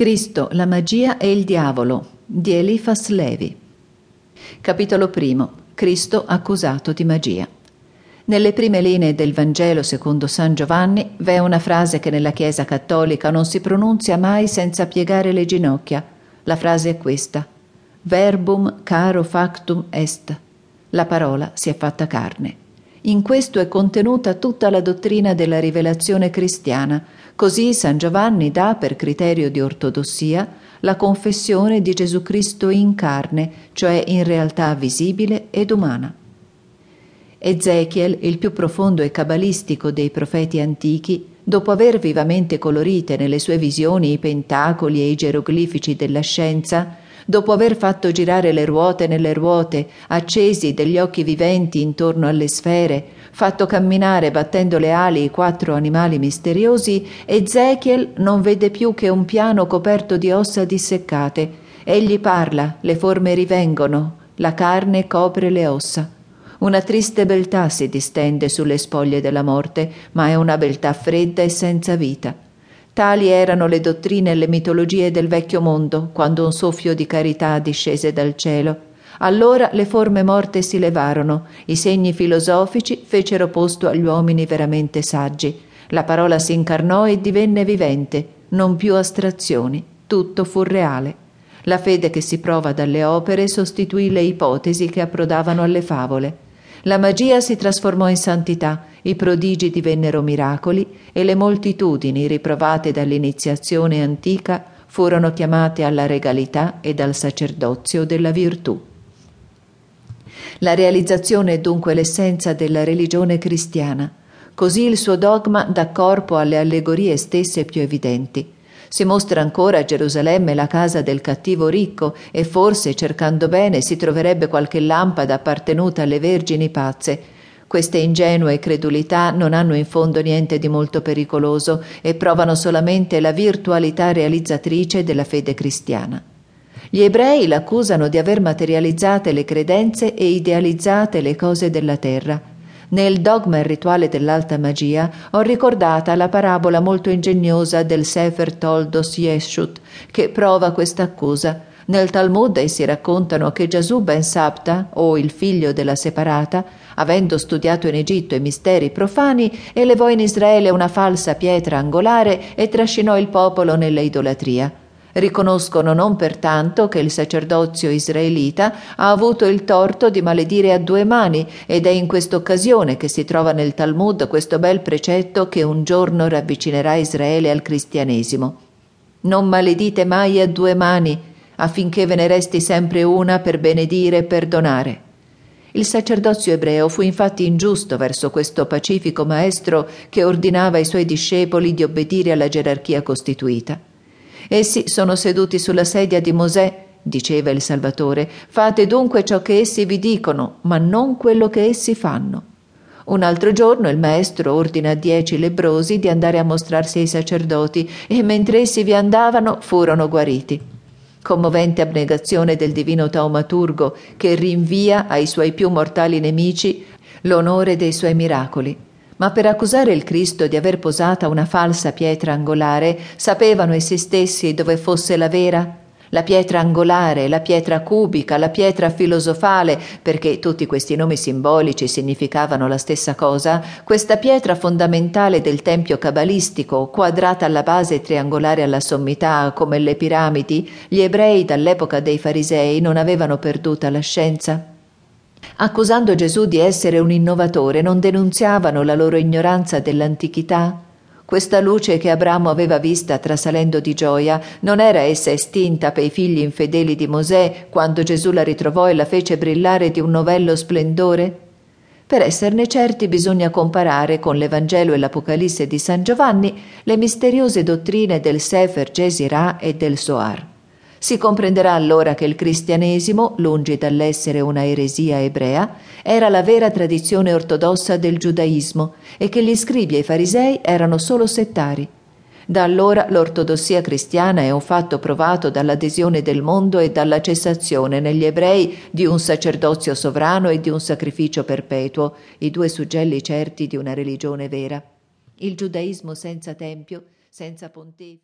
Cristo, la magia e il diavolo di Elifas Levi. Capitolo primo. Cristo accusato di magia. Nelle prime linee del Vangelo secondo San Giovanni v'è una frase che nella Chiesa cattolica non si pronunzia mai senza piegare le ginocchia. La frase è questa: Verbum caro factum est. La parola si è fatta carne. In questo è contenuta tutta la dottrina della rivelazione cristiana. Così San Giovanni dà, per criterio di ortodossia, la confessione di Gesù Cristo in carne, cioè in realtà visibile ed umana. Ezechiel, il più profondo e cabalistico dei profeti antichi, dopo aver vivamente colorite nelle sue visioni i pentacoli e i geroglifici della scienza, dopo aver fatto girare le ruote nelle ruote, accesi degli occhi viventi intorno alle sfere, fatto camminare battendo le ali i quattro animali misteriosi, Ezechiel non vede più che un piano coperto di ossa disseccate. Egli parla, le forme rivengono, la carne copre le ossa. Una triste beltà si distende sulle spoglie della morte, ma è una beltà fredda e senza vita. Tali erano le dottrine e le mitologie del vecchio mondo, quando un soffio di carità discese dal cielo. Allora le forme morte si levarono, i segni filosofici fecero posto agli uomini veramente saggi. La parola si incarnò e divenne vivente, non più astrazioni, tutto fu reale. La fede che si prova dalle opere sostituì le ipotesi che approdavano alle favole. La magia si trasformò in santità, i prodigi divennero miracoli e le moltitudini riprovate dall'iniziazione antica furono chiamate alla regalità e al sacerdozio della virtù. La realizzazione è dunque l'essenza della religione cristiana. Così il suo dogma dà corpo alle allegorie stesse più evidenti. Si mostra ancora a Gerusalemme la casa del cattivo ricco e forse, cercando bene, si troverebbe qualche lampada appartenuta alle vergini pazze. Queste ingenue credulità non hanno in fondo niente di molto pericoloso e provano solamente la virtualità realizzatrice della fede cristiana. Gli ebrei l'accusano di aver materializzate le credenze e idealizzate le cose della terra. Nel dogma e rituale dell'alta magia ho ricordata la parabola molto ingegnosa del Sefer Toldos Yeshut che prova questa accusa. Nel Talmud essi raccontano che Gesù ben Sabta, o il figlio della separata, avendo studiato in Egitto i misteri profani, elevò in Israele una falsa pietra angolare e trascinò il popolo nella idolatria. Riconoscono non pertanto che il sacerdozio israelita ha avuto il torto di maledire a due mani ed è in questa occasione che si trova nel Talmud questo bel precetto che un giorno ravvicinerà Israele al cristianesimo. Non maledite mai a due mani, affinché ve ne resti sempre una per benedire e perdonare. Il sacerdozio ebreo fu infatti ingiusto verso questo pacifico maestro che ordinava ai suoi discepoli di obbedire alla gerarchia costituita. Essi sono seduti sulla sedia di Mosè, diceva il Salvatore. Fate dunque ciò che essi vi dicono, ma non quello che essi fanno. Un altro giorno il maestro ordina a dieci lebrosi di andare a mostrarsi ai sacerdoti e mentre essi vi andavano furono guariti. Commovente abnegazione del divino taumaturgo che rinvia ai suoi più mortali nemici l'onore dei suoi miracoli ma per accusare il Cristo di aver posata una falsa pietra angolare, sapevano essi stessi dove fosse la vera? La pietra angolare, la pietra cubica, la pietra filosofale, perché tutti questi nomi simbolici significavano la stessa cosa, questa pietra fondamentale del tempio cabalistico, quadrata alla base e triangolare alla sommità, come le piramidi, gli ebrei dall'epoca dei farisei non avevano perduta la scienza? Accusando Gesù di essere un innovatore, non denunziavano la loro ignoranza dell'antichità? Questa luce che Abramo aveva vista trasalendo di gioia, non era essa estinta per i figli infedeli di Mosè quando Gesù la ritrovò e la fece brillare di un novello splendore? Per esserne certi bisogna comparare con l'Evangelo e l'Apocalisse di San Giovanni le misteriose dottrine del Sefer Gesirà e del Soar. Si comprenderà allora che il cristianesimo, lungi dall'essere una eresia ebrea, era la vera tradizione ortodossa del giudaismo e che gli scribi e i farisei erano solo settari. Da allora l'ortodossia cristiana è un fatto provato dall'adesione del mondo e dalla cessazione negli ebrei di un sacerdozio sovrano e di un sacrificio perpetuo, i due suggelli certi di una religione vera. Il giudaismo senza tempio, senza pontefice.